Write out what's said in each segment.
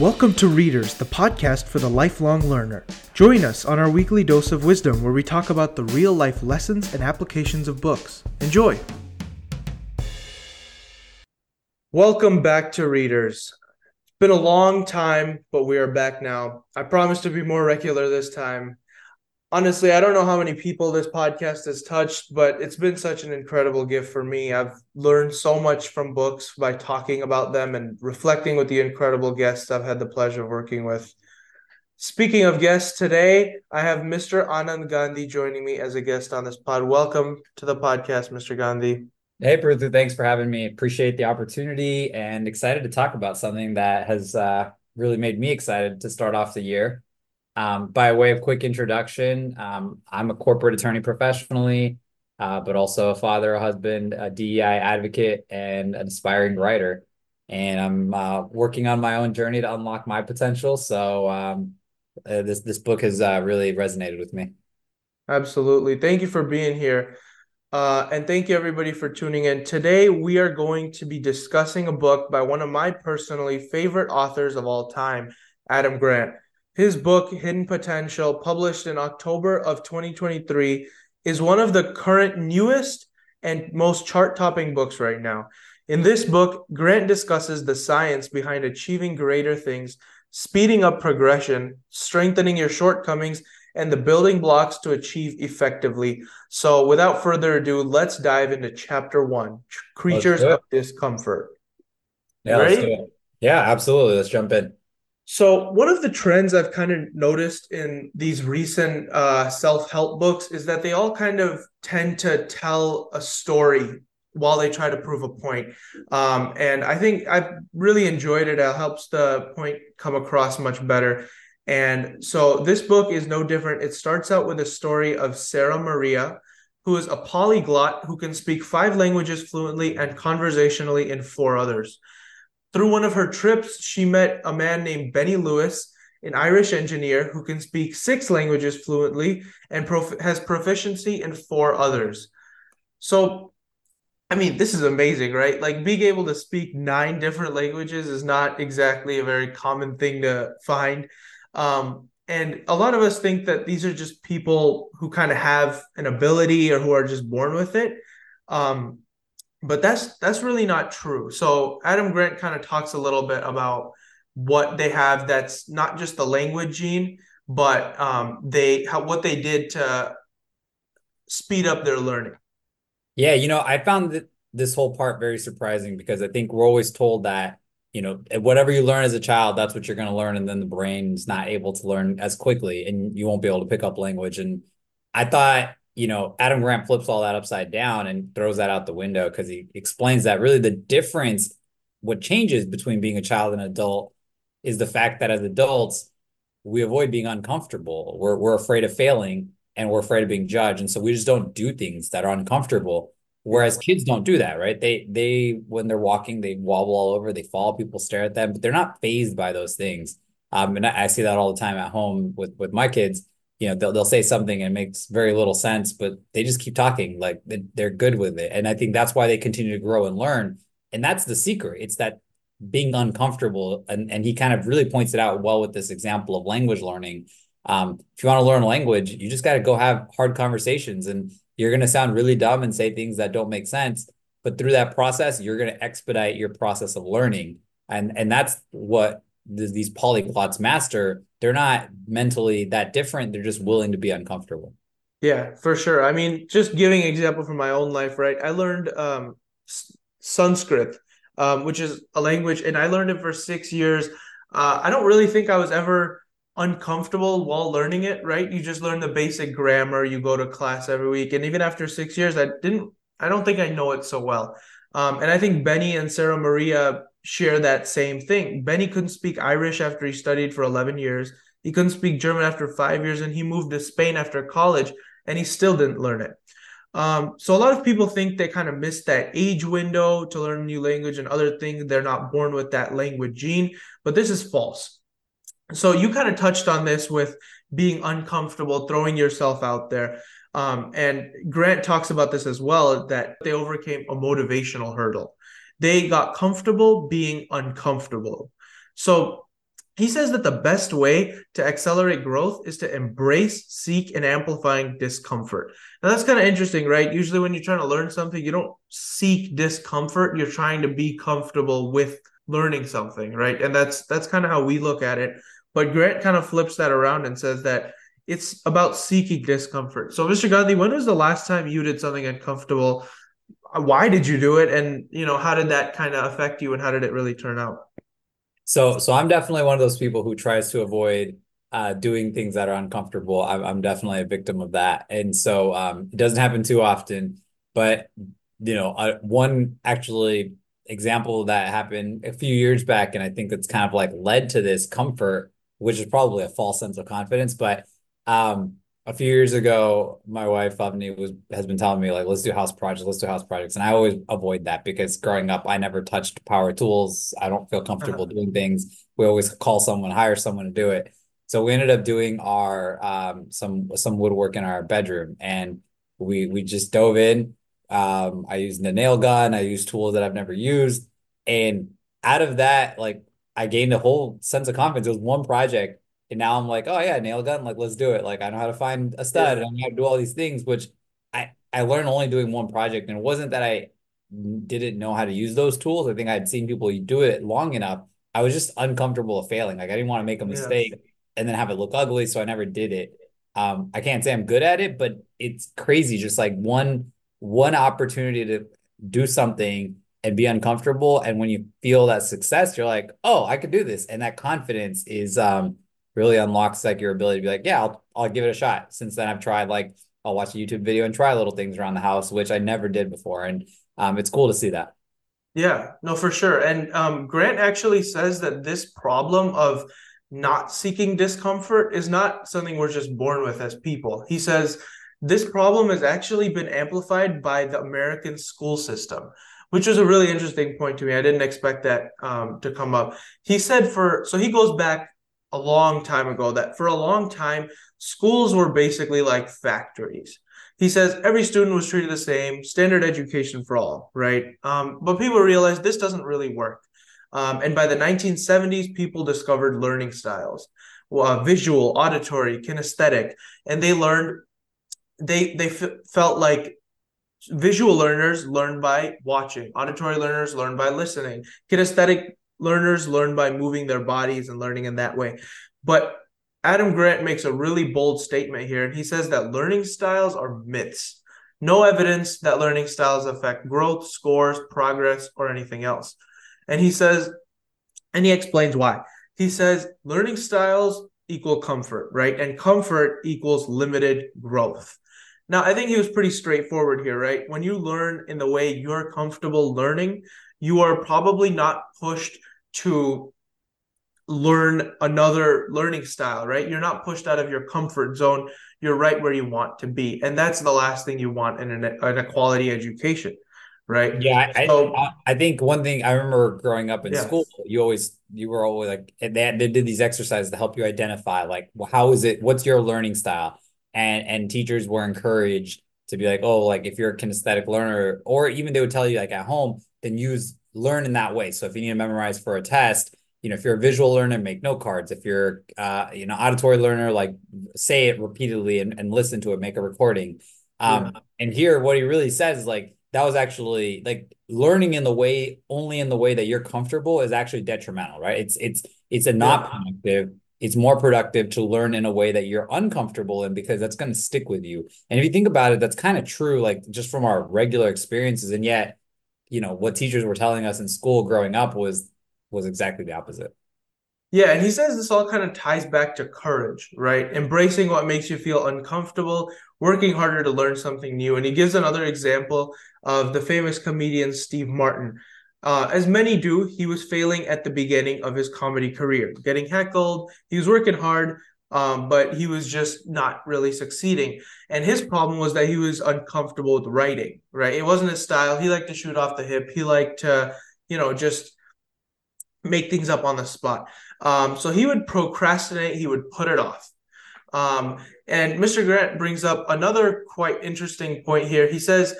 Welcome to Readers, the podcast for the lifelong learner. Join us on our weekly dose of wisdom where we talk about the real life lessons and applications of books. Enjoy! Welcome back to Readers. It's been a long time, but we are back now. I promise to be more regular this time honestly, I don't know how many people this podcast has touched, but it's been such an incredible gift for me. I've learned so much from books by talking about them and reflecting with the incredible guests I've had the pleasure of working with. Speaking of guests, today I have Mr. Anand Gandhi joining me as a guest on this pod. Welcome to the podcast, Mr. Gandhi. Hey, Prithu, thanks for having me. Appreciate the opportunity and excited to talk about something that has uh, really made me excited to start off the year. Um, by way of quick introduction, um, I'm a corporate attorney professionally, uh, but also a father, a husband, a DEI advocate, and an aspiring writer. And I'm uh, working on my own journey to unlock my potential. So um, uh, this this book has uh, really resonated with me. Absolutely. Thank you for being here. Uh, and thank you everybody for tuning in. Today we are going to be discussing a book by one of my personally favorite authors of all time, Adam Grant. His book, Hidden Potential, published in October of 2023, is one of the current newest and most chart topping books right now. In this book, Grant discusses the science behind achieving greater things, speeding up progression, strengthening your shortcomings, and the building blocks to achieve effectively. So, without further ado, let's dive into chapter one Creatures of Discomfort. Yeah? Yeah, absolutely. Let's jump in. So one of the trends I've kind of noticed in these recent uh, self-help books is that they all kind of tend to tell a story while they try to prove a point. Um, and I think I've really enjoyed it. It helps the point come across much better. And so this book is no different. It starts out with a story of Sara Maria, who is a polyglot who can speak five languages fluently and conversationally in four others. Through one of her trips, she met a man named Benny Lewis, an Irish engineer who can speak six languages fluently and prof- has proficiency in four others. So, I mean, this is amazing, right? Like being able to speak nine different languages is not exactly a very common thing to find. Um, and a lot of us think that these are just people who kind of have an ability or who are just born with it. Um, but that's that's really not true. So Adam Grant kind of talks a little bit about what they have that's not just the language gene, but um, they how what they did to speed up their learning. Yeah, you know, I found this whole part very surprising because I think we're always told that you know whatever you learn as a child, that's what you're going to learn, and then the brain's not able to learn as quickly, and you won't be able to pick up language. And I thought you know, Adam Grant flips all that upside down and throws that out the window because he explains that really the difference, what changes between being a child and an adult is the fact that as adults, we avoid being uncomfortable. We're, we're afraid of failing and we're afraid of being judged. And so we just don't do things that are uncomfortable. Whereas kids don't do that, right? They, they, when they're walking, they wobble all over, they fall, people stare at them, but they're not phased by those things. Um, and I, I see that all the time at home with, with my kids you know they'll, they'll say something and it makes very little sense but they just keep talking like they're good with it. And i think that's why they continue to grow and learn. And that's the secret. It's that being uncomfortable. And, and he kind of really points it out well with this example of language learning. Um, if you want to learn a language you just got to go have hard conversations and you're going to sound really dumb and say things that don't make sense. But through that process you're going to expedite your process of learning. And and that's what these polyglots master they're not mentally that different. They're just willing to be uncomfortable. Yeah for sure. I mean just giving an example from my own life right? I learned um, sanskrit um, which is a language and i learned it for six years. Uh, i don't really think i was ever uncomfortable while learning it right? You just learn the basic grammar you go to class every week and even after six years i didn't i don't think i know it so well. Um, and i think benny and sara maria share that same thing. Benny couldn't speak Irish after he studied for 11 years. He couldn't speak German after five years, and he moved to Spain after college, and he still didn't learn it. Um, so a lot of people think they kind of missed that age window to learn a new language and other things. They're not born with that language gene, but this is false. So you kind of touched on this with being uncomfortable, throwing yourself out there. Um, and Grant talks about this as well that they overcame a motivational hurdle. They got comfortable being uncomfortable. So he says that the best way to accelerate growth is to embrace, seek, and amplifying discomfort. Now that's kind of interesting, right? Usually when you're trying to learn something, you don't seek discomfort. You're trying to be comfortable with learning something, right? And that's that's kind of how we look at it. But Grant kind of flips that around and says that it's about seeking discomfort. So, Mr. Gandhi, when was the last time you did something uncomfortable? Why did you do it? And you know, how did that kind of affect you and how did it really turn out? So, so I'm definitely one of those people who tries to avoid uh, doing things that are uncomfortable. I'm, I'm definitely a victim of that, and so um, it doesn't happen too often. But you know, uh, one actually example that happened a few years back, and I think that's kind of like led to this comfort, which is probably a false sense of confidence. But um, a few years ago, my wife Avni was has been telling me like, let's do house projects, let's do house projects, and I always avoid that because growing up, I never touched power tools. I don't feel comfortable uh-huh. doing things. We always call someone, hire someone to do it. So we ended up doing our um, some some woodwork in our bedroom, and we we just dove in. Um, I used the nail gun. I used tools that I've never used, and out of that, like I gained a whole sense of confidence. It was one project and now I'm like, oh yeah, nail gun, like let's do it. Like I know how to find a stud yeah. and I know how to do all these things, which I I learned only doing one project. And it wasn't that I didn't know how to use those tools. I think I'd seen people do it long enough. I was just uncomfortable of failing. Like I didn't want to make a mistake yes. and then have it look ugly. So I never did it. Um, I can't say I'm good at it, but it's crazy. Just like one one opportunity to do something and be uncomfortable. And when you feel that success, you're like, oh, I could do this. And that confidence is um really unlocks like your ability to be like, yeah, I'll, I'll give it a shot. Since then, I've tried like I'll watch a YouTube video and try little things around the house, which I never did before, and um, it's cool to see that. Yeah, no, for sure. And um, Grant actually says that this problem of not seeking discomfort is not something we're just born with as people. He says this problem has actually been amplified by the American school system, which was a really interesting point to me. I didn't expect that um, to come up. He said for so he goes back a long time ago that for a long time, schools were basically like factories. He says every student was treated the same, standard education for all, right? Um, but people realized this doesn't really work. Um, and by the 1970s, people discovered learning styles, uh, visual, auditory, kinesthetic, and they learned. They they f- felt like visual learners learn by watching, auditory learners learn by listening, kinesthetic learners learn by moving their bodies and learning in that way. But Adam Grant makes a really bold statement here, and he says that learning styles are myths. No evidence that learning styles affect growth, scores, progress, or anything else. And he says, and he explains why. He says learning styles equal comfort, right? And comfort equals limited growth. Now, I think he was pretty straightforward here, right? When you learn in the way you're comfortable learning, you are probably not pushed to learn another learning style, right? You're not pushed out of your comfort zone. You're right where you want to be. And that's the last thing you want in an, equality education, right? Yeah. So, I, I think one thing I remember growing up in school, you always, you were always like, they, they did these exercises to help you identify, like, well, how is it, what's your learning style? And, and teachers were encouraged to be like, oh, like if you're a kinesthetic learner, or even they would tell you like at home, then use learn in that way. So if you need to memorize for a test, you know, if you're a visual learner, make note cards. If you're, uh, you know, auditory learner, like say it repeatedly and, and listen to it, make a recording. Um, yeah. and here what he really says is like, that was actually like learning in the way only in the way that you're comfortable is actually detrimental, right? It's, it's, it's a not yeah. productive. It's more productive to learn in a way that you're uncomfortable in because that's going to stick with you. And if you think about it, that's kind of true, like just from our regular experiences. And yet, you know what teachers were telling us in school growing up was was exactly the opposite. Yeah and he says this all kind of ties back to courage right? Embracing what makes you feel uncomfortable working harder to learn something new. And he gives another example of the famous comedian steve martin. Uh, as many do, he was failing at the beginning of his comedy career, getting heckled. He was working hard, um, but he was just not really succeeding. And his problem was that he was uncomfortable with writing, right? It wasn't his style. He liked to shoot off the hip. He liked to, you know, just make things up on the spot. Um, so he would procrastinate, he would put it off. Um, and Mr. Grant brings up another quite interesting point here. He says,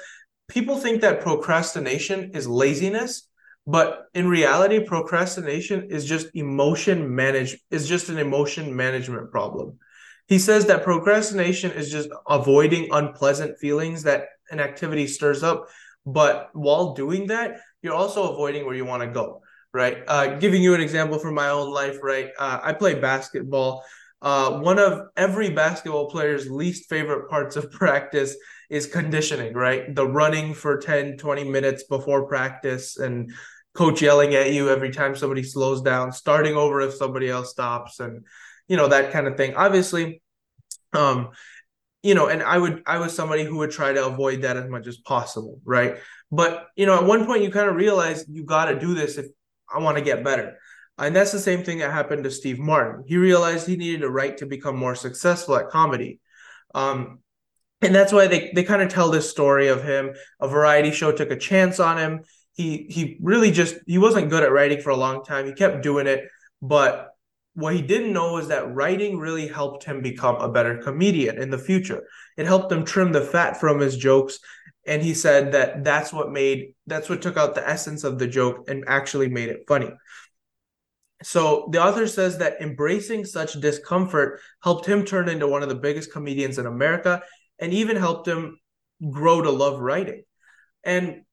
People think that procrastination is laziness, But in reality, procrastination is just emotion manage is just an emotion management problem. He says that procrastination is just avoiding unpleasant feelings that an activity stirs up, but while doing that, you're also avoiding where you want to go, right? Uh, giving you an example from my own life, right? Uh, I play basketball. Uh, one of every basketball player's least favorite parts of practice is conditioning, right? The running for 10, 20 minutes before practice and coach yelling at you every time somebody slows down, starting over if somebody else stops, and you know that kind of thing. Obviously, um, you know, and I would I was somebody who would try to avoid that as much as possible, right? But you know, at one point you kind of realize you got to do this if I want to get better. And that's the same thing that happened to Steve Martin. He realized he needed a write to become more successful at comedy. Um, and that's why they, they kind of tell this story of him. A variety show took a chance on him he he really just he wasn't good at writing for a long time. He kept doing it, but what he didn't know was that writing really helped him become a better comedian in the future. It helped him trim the fat from his jokes, and he said that that's what made that's what took out the essence of the joke and actually made it funny. So the author says that embracing such discomfort helped him turn into one of the biggest comedians in America and even helped him grow to love writing. And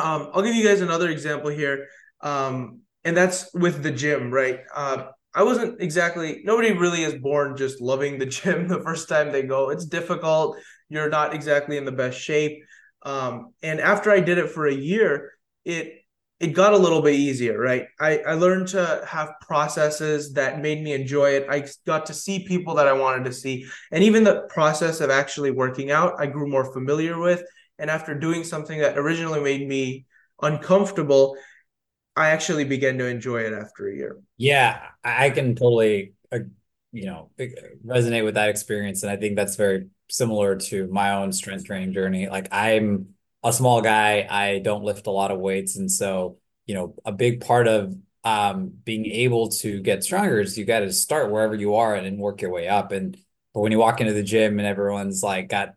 um, I'll give you guys another example here, um, and that's with the gym, right? Uh, I wasn't exactly nobody really is born just loving the gym the first time they go. It's difficult. You're not exactly in the best shape. Um, and after I did it for a year, it it got a little bit easier, right? I, I learned to have processes that made me enjoy it. I got to see people that I wanted to see. And even the process of actually working out, I grew more familiar with and after doing something that originally made me uncomfortable i actually began to enjoy it after a year. Yeah i can totally uh, you know resonate with that experience. And i think that's very similar to my own strength training journey. Like i'm a small guy. I don't lift a lot of weights. And so you know a big part of um, being able to get stronger is you got to start wherever you are and, and work your way up. And but when you walk into the gym and everyone's like got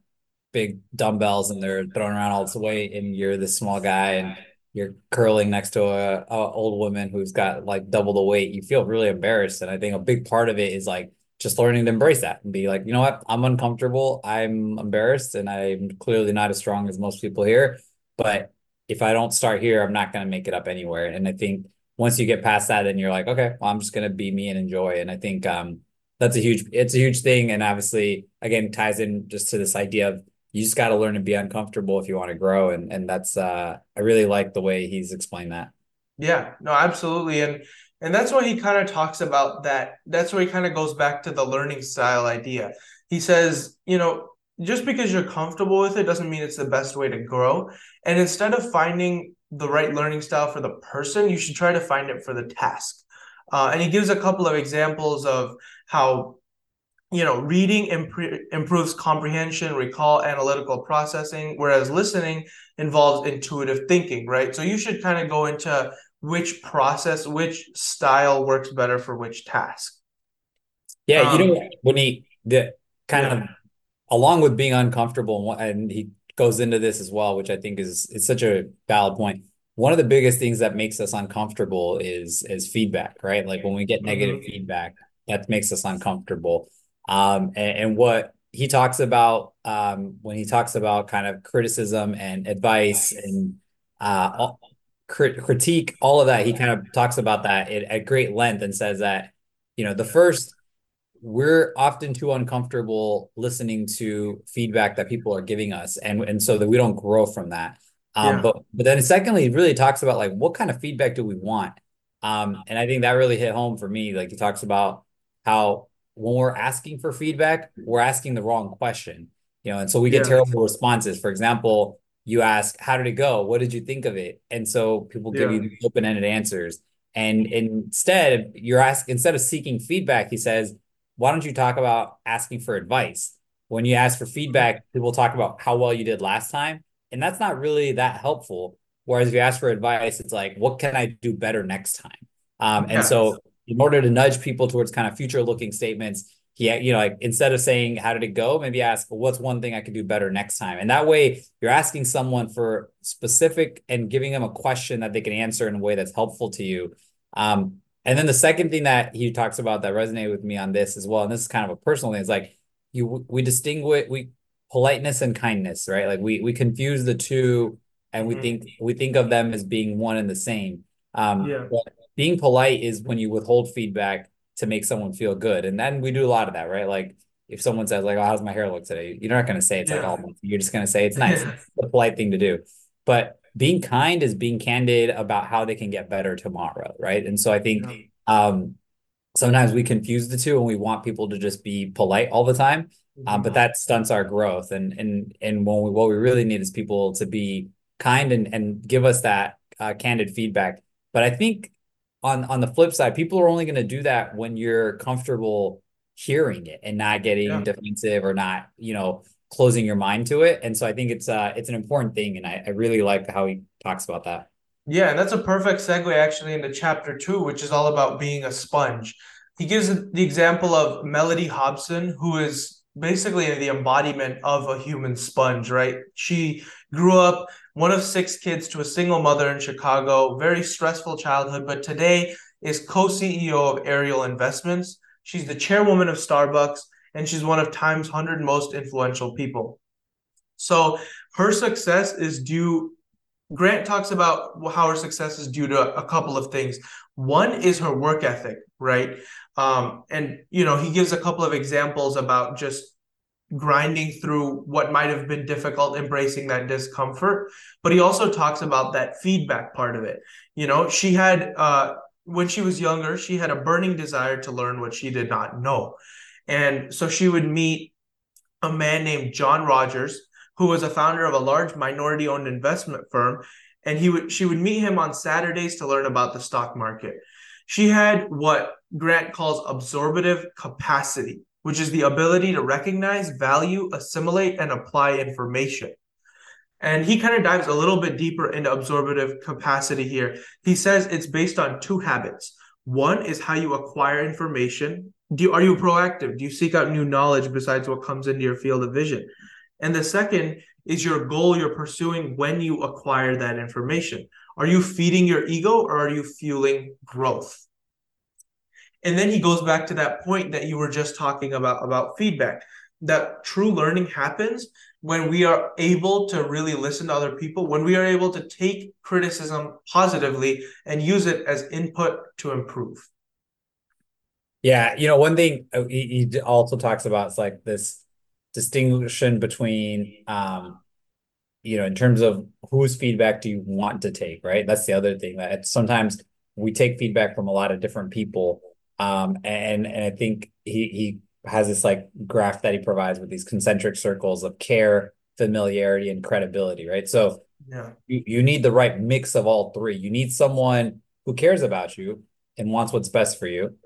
big dumbbells and they're throwing around all this weight and you're this small guy and you're curling next to a, a, old woman who's got like double the weight you feel really embarrassed. And i think a big part of it is like just learning to embrace that and be like you know what? I'm uncomfortable. I'm embarrassed and i'm clearly not as strong as most people here but if i don't start here i'm not going to make it up anywhere. And i think once you get past that then you're like okay well i'm just going to be me and enjoy. And i think um that's a huge it's a huge thing. And obviously again ties in just to this idea of you just got to learn to be uncomfortable if you want to grow and and that's uh i really like the way he's explained that. Yeah no absolutely and and that's why he kind of talks about that that's where he kind of goes back to the learning style idea. He says you know just because you're comfortable with it doesn't mean it's the best way to grow and instead of finding the right learning style for the person you should try to find it for the task. Uh, and he gives a couple of examples of how you know, reading imp- improves comprehension, recall, analytical processing, whereas listening involves intuitive thinking, right? So you should kind of go into which process, which style works better for which task. Yeah, um, you know, um, when he the kind yeah. of along with being uncomfortable, and he goes into this as well, which I think is is such a valid point. One of the biggest things that makes us uncomfortable is is feedback, right? Like when we get negative mm-hmm. feedback, that makes us uncomfortable um, and, and, what he talks about um, when he talks about kind of criticism and advice and uh, crit- critique, all of that, he kind of talks about that at, at great length and says that, you know, the first, we're often too uncomfortable listening to feedback that people are giving us. And, and so that we don't grow from that. Um, yeah. but, but then secondly, he really talks about like, what kind of feedback do we want? Um, and I think that really hit home for me. Like he talks about how when we're asking for feedback, we're asking the wrong question, you know, and so we get yeah. terrible responses. For example, you ask, "How did it go? What did you think of it?" And so people give yeah. you open-ended answers. And instead, you're asking instead of seeking feedback, he says, "Why don't you talk about asking for advice?" When you ask for feedback, people talk about how well you did last time, and that's not really that helpful. Whereas if you ask for advice, it's like, "What can I do better next time?" Um, and so in order to nudge people towards kind of future looking statements, he, you know, like instead of saying, how did it go? Maybe ask, what's one thing I could do better next time? And that way you're asking someone for specific and giving them a question that they can answer in a way that's helpful to you. Um, and then the second thing that he talks about that resonated with me on this as well, and this is kind of a personal thing, is like you we distinguish we politeness and kindness, right? Like we we confuse the two and we mm-hmm. think we think of them as being one and the same. Um, yeah. Being polite is when you withhold feedback to make someone feel good. And then we do a lot of that, right? Like if someone says like, "Oh, how's my hair look today?" You're not going to say it's yeah. like, "Oh," you're just going to say it's nice. It's the polite thing to do. But being kind is being candid about how they can get better tomorrow, right? And so I think yeah. um, sometimes we confuse the two and we want people to just be polite all the time. Um, but mm-hmm. that stunts our growth. And and and when we, what we really need is people to be kind and and give us that uh, candid feedback. But I think on on the flip side, people are only going to do that when you're comfortable hearing it and not getting yeah. defensive or not, you know, closing your mind to it. And so I think it's uh it's an important thing, and I, I really like how he talks about that. Yeah, and that's a perfect segue actually into chapter two, which is all about being a sponge. He gives the example of Mellody Hobson, who is basically the embodiment of a human sponge, right? She grew up one of six kids to a single mother in Chicago, very stressful childhood, but today is co CEO of Ariel Investments. She's the chairwoman of Starbucks, and she's one of Time's 100 most influential people. So her success is due. Grant talks about how her success is due to a couple of things. One is her work ethic, right? Um, and you know, he gives a couple of examples about just grinding through what might have been difficult, embracing that discomfort. But he also talks about that feedback part of it. You know, she had, uh, when she was younger, she had a burning desire to learn what she did not know. And so she would meet a man named John Rogers, who was a founder of a large minority owned investment firm. And he would, she would meet him on Saturdays to learn about the stock market. She had what Grant calls absorptive capacity which is the ability to recognize, value, assimilate, and apply information. And he kind of dives a little bit deeper into absorptive capacity here. He says it's based on two habits. One is how you acquire information. Do you, are you proactive? Do you seek out new knowledge besides what comes into your field of vision? And the second is your goal you're pursuing when you acquire that information. Are you feeding your ego or are you fueling growth? And then he goes back to that point that you were just talking about about feedback. That true learning happens when we are able to really listen to other people, when we are able to take criticism positively and use it as input to improve. Yeah, you know, one thing uh, he, he also talks about is like this distinction between um you know in terms of whose feedback do you want to take right that's the other thing that sometimes we take feedback from a lot of different people um, and and I think he he has this like graph that he provides with these concentric circles of care, familiarity, and credibility, right? So yeah, you, you need the right mix of all three. You need someone who cares about you and wants what's best for you.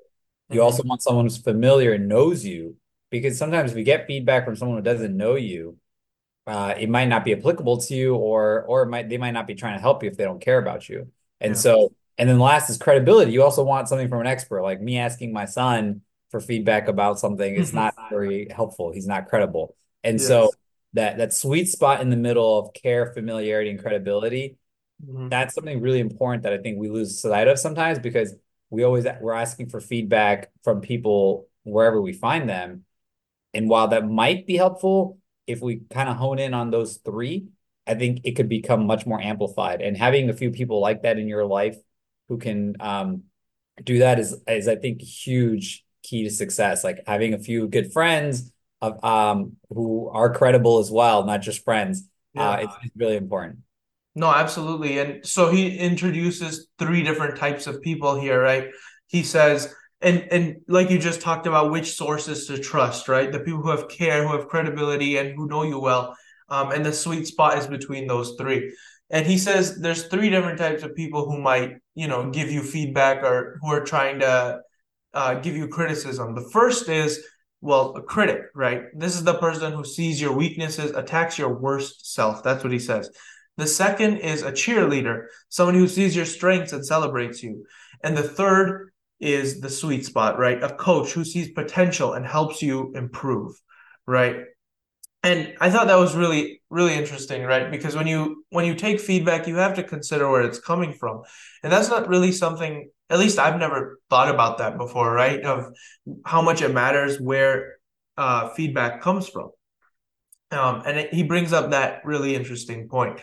You mm-hmm. also want someone who's familiar and knows you, because sometimes if you get feedback from someone who doesn't know you, uh, it might not be applicable to you, or or it might they might not be trying to help you if they don't care about you. And yeah. so and then the last is credibility. You also want something from an expert, like me asking my son for feedback about something is mm-hmm. not very helpful. He's not credible. And yes. so that that sweet spot in the middle of care, familiarity, and credibility, mm-hmm. that's something really important that I think we lose sight of sometimes because we always we're asking for feedback from people wherever we find them. And while that might be helpful, if we kind of hone in on those three, I think it could become much more amplified. And having a few people like that in your life who can um, do that is is I think huge key to success. Like having a few good friends of um who are credible as well, not just friends. Uh, yeah. Uh, it's, it's really important. No, absolutely. And so he introduces three different types of people here, right? He says, and and like you just talked about, which sources to trust, right? The people who have care, who have credibility, and who know you well. Um, and the sweet spot is between those three and he says there's three different types of people who might you know give you feedback or who are trying to uh, give you criticism. The first is well a critic right? This is the person who sees your weaknesses attacks your worst self. That's what he says. The second is a cheerleader someone who sees your strengths and celebrates you. And the third is the sweet spot, right? A coach who sees potential and helps you improve, right? And I thought that was really really interesting, right? Because when you when you take feedback, you have to consider where it's coming from. And that's not really something at least I've never thought about that before, right? Of how much it matters where uh, feedback comes from. Um, and it, he brings up that really interesting point.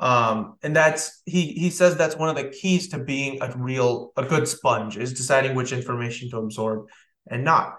Um, and that's he he says that's one of the keys to being a real a good sponge is deciding which information to absorb and not.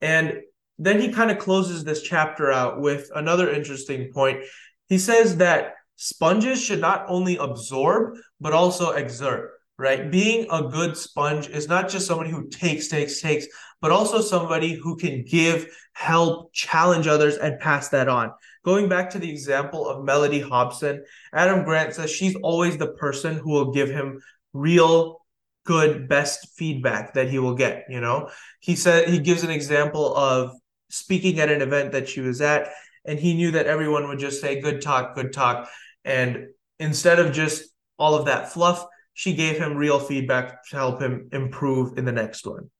And then he kind of closes this chapter out with another interesting point. He says that sponges should not only absorb but also exert right? Being a good sponge is not just somebody who takes, takes, takes, but also somebody who can give, help, challenge others, and pass that on. Going back to the example of Mellody Hobson, Adam Grant says she's always the person who will give him real good best feedback that he will get you know he said he gives an example of speaking at an event that she was at and he knew that everyone would just say good talk good talk and instead of just all of that fluff she gave him real feedback to help him improve in the next one.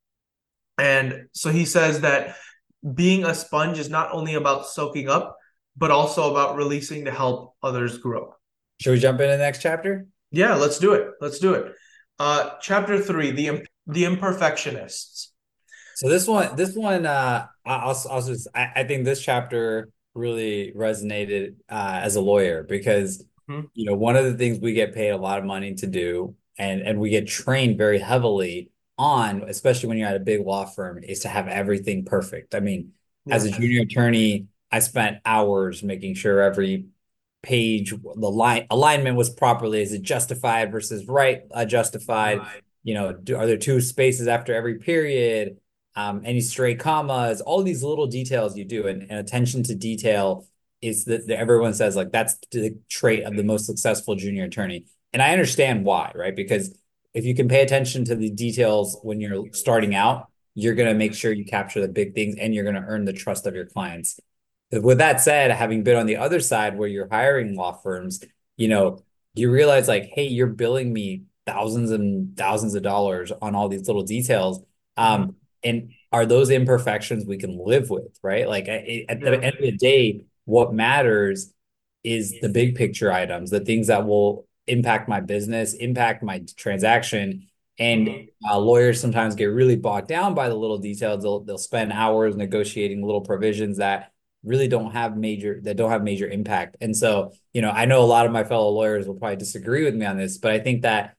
And so he says that being a sponge is not only about soaking up, but also about releasing to help others grow. Should we jump into the next chapter? Yeah, let's do it. Let's do it. Uh, chapter three: the the imperfectionists. So this one, this one, uh, I'll, I'll just, I, I think this chapter really resonated uh, as a lawyer because Mm-hmm. You know, one of the things we get paid a lot of money to do and and we get trained very heavily on, especially when you're at a big law firm, is to have everything perfect. I mean, yeah. as a junior attorney, I spent hours making sure every page the line alignment was properly is it justified versus right uh, justified right. you know do, are there two spaces after every period um, any stray commas all these little details you do and, and attention to detail is that everyone says like that's the trait of the most successful junior attorney. And I understand why, right? Because if you can pay attention to the details when you're starting out, you're going to make sure you capture the big things and you're going to earn the trust of your clients. With that said, having been on the other side where you're hiring law firms, you know, you realize like, hey, you're billing me thousands and thousands of dollars on all these little details. Um, and are those imperfections we can live with, right? Like at, at the end of the day, what matters is the big picture items, the things that will impact my business, impact my transaction. And mm-hmm. uh, lawyers sometimes get really bogged down by the little details. They'll they'll spend hours negotiating little provisions that really don't have major that don't have major impact. And so, you know, I know a lot of my fellow lawyers will probably disagree with me on this, but I think that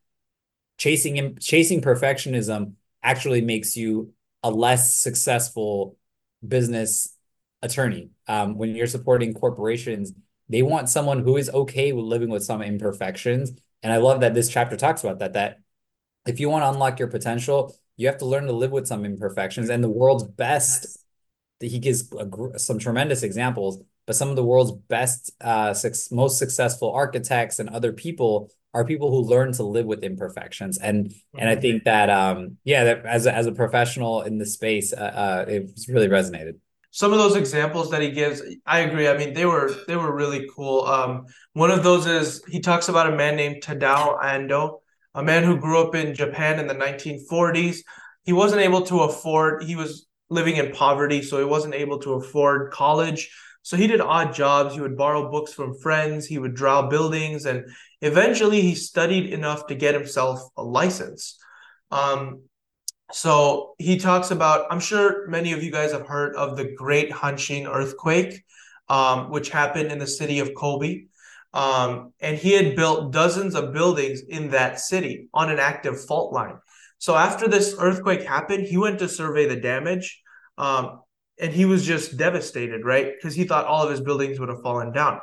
chasing chasing perfectionism actually makes you a less successful business attorney. Um, when you're supporting corporations, they want someone who is okay with living with some imperfections. And I love that this chapter talks about that. That if you want to unlock your potential, you have to learn to live with some imperfections. And the world's best, he gives a, some tremendous examples, but some of the world's best, uh, most successful architects and other people are people who learn to live with imperfections. And mm-hmm. and I mm-hmm. think that um, yeah, that as a, as a professional in the space, uh, uh, it's really resonated some of those examples that he gives, I agree. I mean, they were they were really cool. Um, one of those is he talks about a man named Tadao Ando, a man who grew up in Japan in the 1940s. He wasn't able to afford. He was living in poverty, so he wasn't able to afford college. So he did odd jobs. He would borrow books from friends. He would draw buildings, and eventually he studied enough to get himself a license. Um, so he talks about, I'm sure many of you guys have heard of the Great Hanshin earthquake, um, which happened in the city of Kobe. Um, and he had built dozens of buildings in that city on an active fault line. So after this earthquake happened, he went to survey the damage. Um, and he was just devastated, right? Because he thought all of his buildings would have fallen down.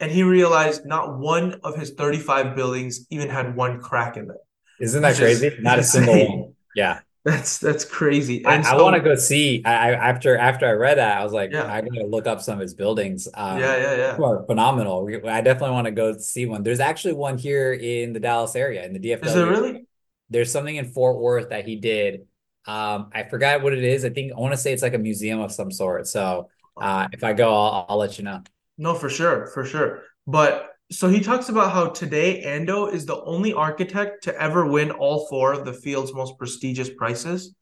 And he realized not one of his 35 buildings even had one crack in them. Isn't that crazy? Not a single one. Yeah. That's that's crazy. And I, so, I want to go see. I, I, after after I read that, I was like, yeah. I gotta look up some of his buildings. Um, yeah, yeah, yeah. Are phenomenal. I definitely want to go see one. There's actually one here in the Dallas area in the DFW. Is there really? There's something in Fort Worth that he did. Um, I forgot what it is. I think I want to say it's like a museum of some sort. So uh, if I go, I'll, I'll let you know. No, for sure, for sure. But so he talks about how today Ando is the only architect to ever win all four of the field's most prestigious prizes.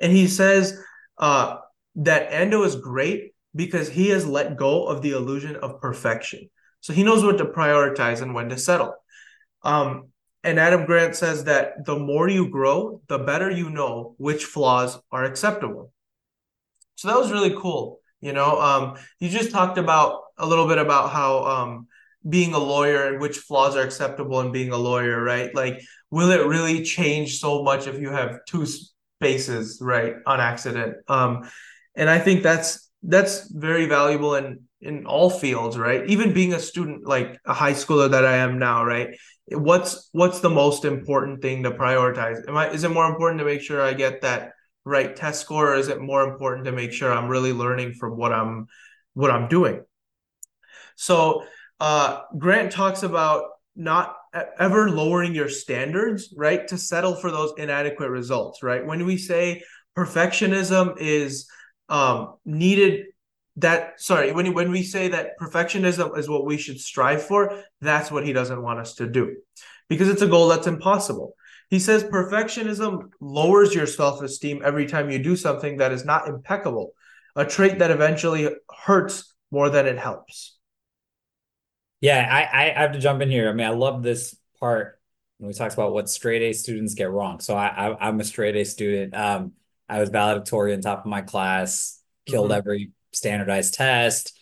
And he says uh, that Ando is great because he has let go of the illusion of perfection. So he knows what to prioritize and when to settle. Um, and Adam Grant says that the more you grow, the better you know which flaws are acceptable. So that was really cool. You know, um, you just talked about a little bit about how um, being a lawyer and which flaws are acceptable in being a lawyer, right? Like, will it really change so much if you have two spaces, right, on accident? Um, and I think that's that's very valuable in in all fields, right? Even being a student, like a high schooler that I am now, right? What's what's the most important thing to prioritize? Am I is it more important to make sure I get that right test score, or is it more important to make sure I'm really learning from what I'm what I'm doing? So uh, Grant talks about not ever lowering your standards, right, to settle for those inadequate results, right? When we say perfectionism is um, needed, that sorry, when when we say that perfectionism is what we should strive for, that's what he doesn't want us to do, because it's a goal that's impossible. He says perfectionism lowers your self esteem every time you do something that is not impeccable, a trait that eventually hurts more than it helps. Yeah, I, I have to jump in here. I mean, I love this part when we talk about what straight A students get wrong. So I, I am a straight A student. Um, I was valedictorian, top of my class, killed mm-hmm. every standardized test,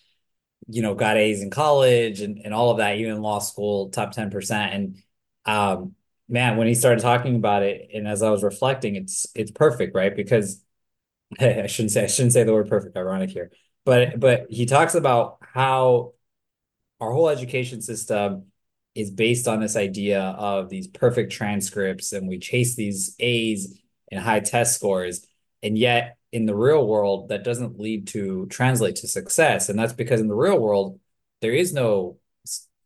you know, got A's in college and, and all of that, even in law school, top 10%. And um, man, when he started talking about it, and as I was reflecting, it's it's perfect, right? Because I shouldn't say I shouldn't say the word perfect, ironic here. But but he talks about how our whole education system is based on this idea of these perfect transcripts and we chase these A's and high test scores. And yet in the real world, that doesn't lead to translate to success. And that's because in the real world, there is no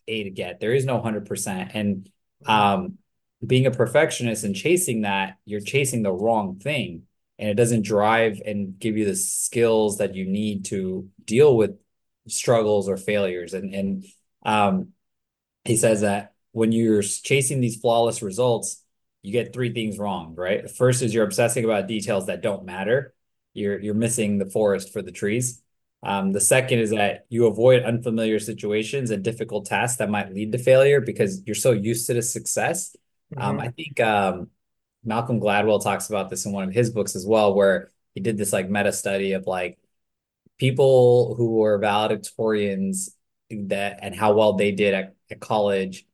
A to get, there is no 100%. And um, being a perfectionist and chasing that, you're chasing the wrong thing. And it doesn't drive and give you the skills that you need to deal with struggles or failures. And and um, he says that when you're chasing these flawless results, you get three things wrong, right? First is you're obsessing about details that don't matter. You're you're missing the forest for the trees. Um, the second is that you avoid unfamiliar situations and difficult tasks that might lead to failure because you're so used to the success. Um, mm-hmm. Um, I think um, Malcolm Gladwell talks about this in one of his books as well, where he did this like meta study of like people who were valedictorians that and how well they did at, at college.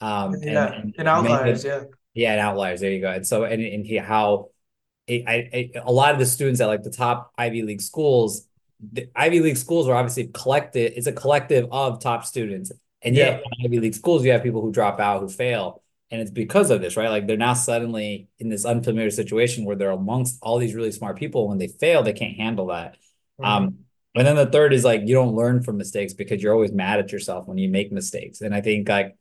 Um, yeah, and, and outliers, yeah, yeah, and outliers. There you go. And so, and and he, how it, I, a lot of the students at like the top Ivy League schools, the Ivy League schools are obviously collected. It's a collective of top students, and yet yeah. Ivy League schools, you have people who drop out, who fail, and it's because of this, right? Like they're now suddenly in this unfamiliar situation where they're amongst all these really smart people. When they fail, they can't handle that. Mm-hmm. Um, and then the third is like you don't learn from mistakes because you're always mad at yourself when you make mistakes. And I think like,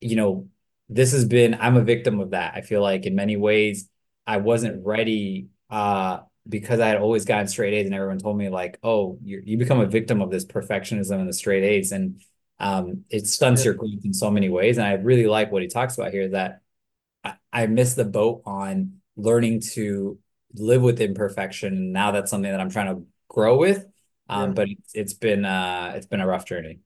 you know, this has been I'm a victim of that. I feel like in many ways I wasn't ready uh because I had always gotten straight A's and everyone told me like, oh, you you become a victim of this perfectionism and the straight A's. And um it stunts your growth in so many ways. And I really like what he talks about here that I, I missed the boat on learning to live with imperfection. And now that's something that I'm trying to grow with um, yeah. but it's, it's been uh, it's been a rough journey.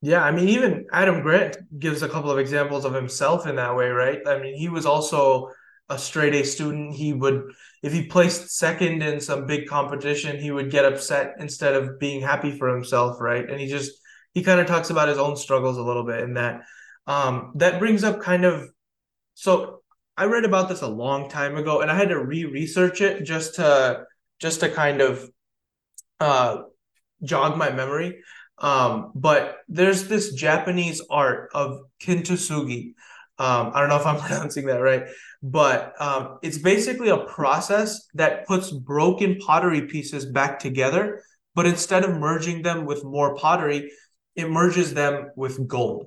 Yeah, I mean, even Adam Grant gives a couple of examples of himself in that way, right? I mean, he was also a straight A student. He would, if he placed second in some big competition, he would get upset instead of being happy for himself, right? And he just he kind of talks about his own struggles a little bit in that. Um, that brings up kind of so I read about this a long time ago, and I had to re-research it just to just to kind of uh jog my memory. Um, but there's this Japanese art of kintsugi. Um, I don't know if I'm pronouncing that right, but um, it's basically a process that puts broken pottery pieces back together. But instead of merging them with more pottery, it merges them with gold.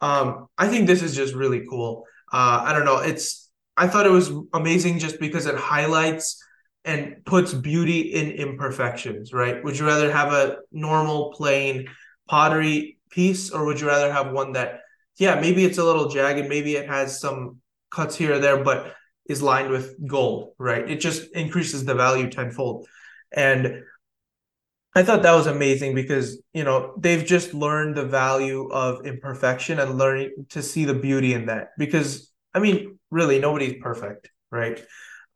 Um, I think this is just really cool. Uh, I don't know. It's I thought it was amazing just because it highlights and puts beauty in imperfections, right? Would you rather have a normal, plain pottery piece, or would you rather have one that, yeah, maybe it's a little jagged, maybe it has some cuts here or there, but is lined with gold, right? It just increases the value tenfold. And I thought that was amazing because, you know, they've just learned the value of imperfection and learning to see the beauty in that. Because, I mean, really, nobody's perfect, right?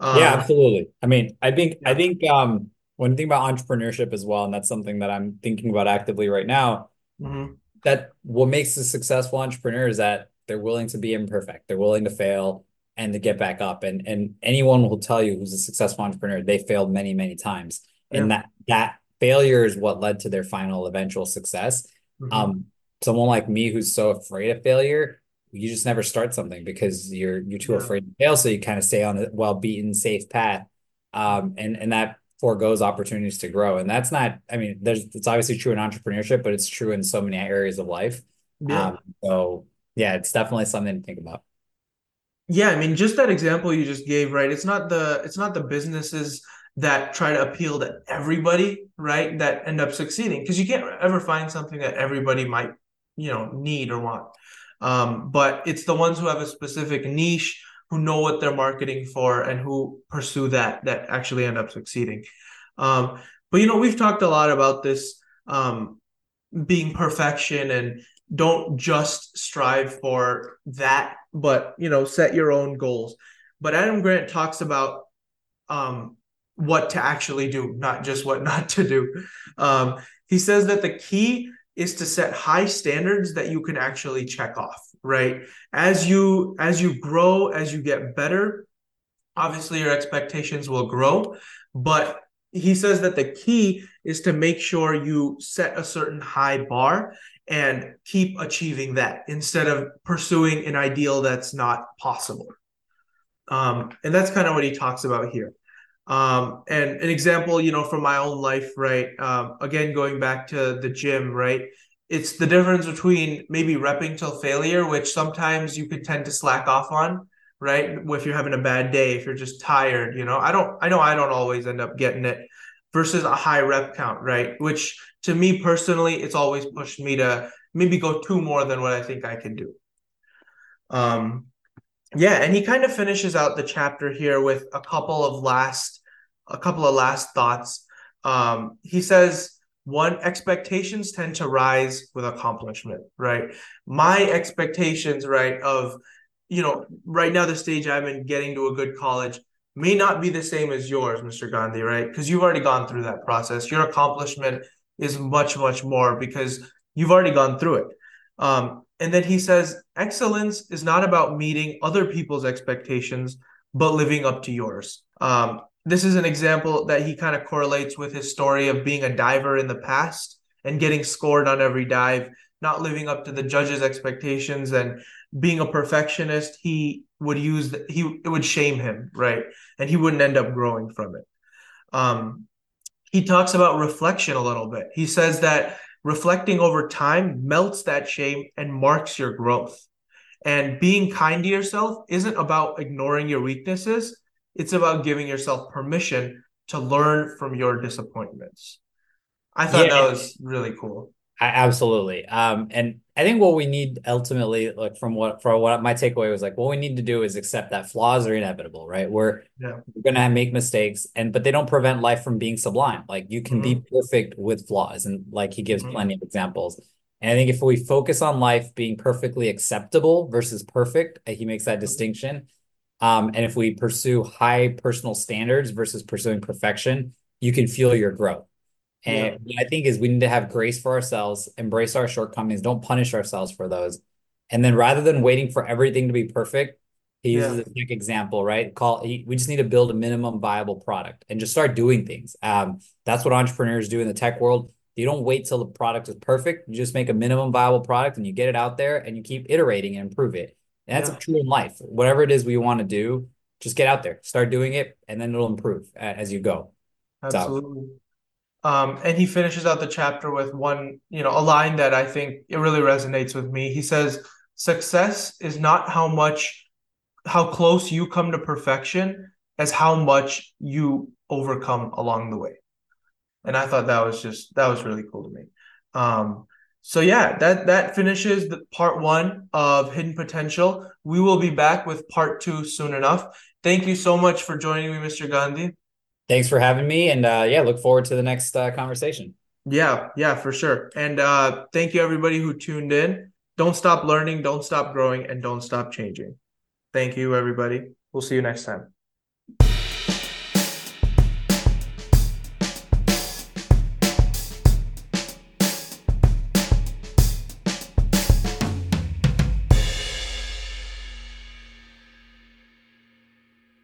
Um, yeah, absolutely. I mean, I think. I think, um, when you think about entrepreneurship as well, and that's something that I'm thinking about actively right now, mm-hmm. that what makes a successful entrepreneur is that they're willing to be imperfect, they're willing to fail and to get back up. And and anyone will tell you who's a successful entrepreneur, they failed many, many times. Yeah. And that that failure is what led to their final eventual success. Mm-hmm. Um, someone like me who's so afraid of failure, you just never start something because you're you're too yeah. afraid to fail. So you kind of stay on a well beaten, safe path. Um, and and that foregoes opportunities to grow. And that's not, I mean, there's it's obviously true in entrepreneurship, but it's true in so many areas of life. Yeah. Um, so yeah, it's definitely something to think about. Yeah, I mean, just that example you just gave, right? It's not the it's not the businesses that try to appeal to everybody, right? That end up succeeding because you can't ever find something that everybody might, you know, need or want. Um, but it's the ones who have a specific niche, who know what they're marketing for, and who pursue that that actually end up succeeding. Um, but you know, we've talked a lot about this um, being perfection and don't just strive for that, but you know, set your own goals. But Adam Grant talks about um, what to actually do, not just what not to do. Um, he says that the key is to set high standards that you can actually check off, right? As you as you grow, as you get better, obviously your expectations will grow, but he says that the key is to make sure you set a certain high bar and keep achieving that instead of pursuing an ideal that's not possible. Um, and that's kind of what he talks about here. Um, and an example, you know, from my own life, right? Um, again, going back to the gym, right? It's the difference between maybe repping till failure, which sometimes you could tend to slack off on, right? If you're having a bad day, if you're just tired, you know, I don't, I know I don't always end up getting it versus a high rep count, right? Which to me personally, it's always pushed me to maybe go two more than what I think I can do. Um, yeah, and he kind of finishes out the chapter here with a couple of last a couple of last thoughts. Um, he says one expectations tend to rise with accomplishment, right? My expectations, right, of you know, right now the stage I'm in getting to a good college may not be the same as yours, Mr. Gandhi, right? Because you've already gone through that process. Your accomplishment is much, much more because you've already gone through it. Um, and then he says, excellence is not about meeting other people's expectations, but living up to yours. Um, this is an example that he kind of correlates with his story of being a diver in the past and getting scored on every dive, not living up to the judge's expectations and being a perfectionist. He would use the, he it would shame him, right? And he wouldn't end up growing from it. Um, he talks about reflection a little bit. He says that reflecting over time melts that shame and marks your growth. And being kind to yourself isn't about ignoring your weaknesses, it's about giving yourself permission to learn from your disappointments. I thought yeah, that was really cool. Absolutely. Um, and I think what we need ultimately, like from what for what my takeaway was like, what we need to do is accept that flaws are inevitable, right? We're yeah. we're gonna make mistakes, and but they don't prevent life from being sublime. Like you can mm-hmm. be perfect with flaws, and like he gives mm-hmm. plenty of examples. And I think if we focus on life being perfectly acceptable versus perfect, uh, he makes that mm-hmm. distinction. Um, and if we pursue high personal standards versus pursuing perfection, you can feel your growth. And yeah. I think is we need to have grace for ourselves, embrace our shortcomings, don't punish ourselves for those. And then rather than waiting for everything to be perfect, he uses yeah. a quick example, right? Call he, we just need to build a minimum viable product and just start doing things. Um, that's what entrepreneurs do in the tech world. You don't wait till the product is perfect. You just make a minimum viable product and you get it out there and you keep iterating and improve it. And that's yeah. true in life. Whatever it is we want to do, just get out there, start doing it, and then it'll improve as you go. Absolutely. So, um, and he finishes out the chapter with one, you know, a line that I think it really resonates with me. He says, "Success is not how much, how close you come to perfection, as how much you overcome along the way." And I thought that was just that was really cool to me. Um, so yeah, that that finishes the part one of Hidden Potential. We will be back with part two soon enough. Thank you so much for joining me, Mr. Gandhi. Thanks for having me, and uh, yeah, look forward to the next uh, conversation. Yeah, yeah, for sure. And uh, thank you everybody who tuned in. Don't stop learning, don't stop growing, and don't stop changing. Thank you, everybody. We'll see you next time.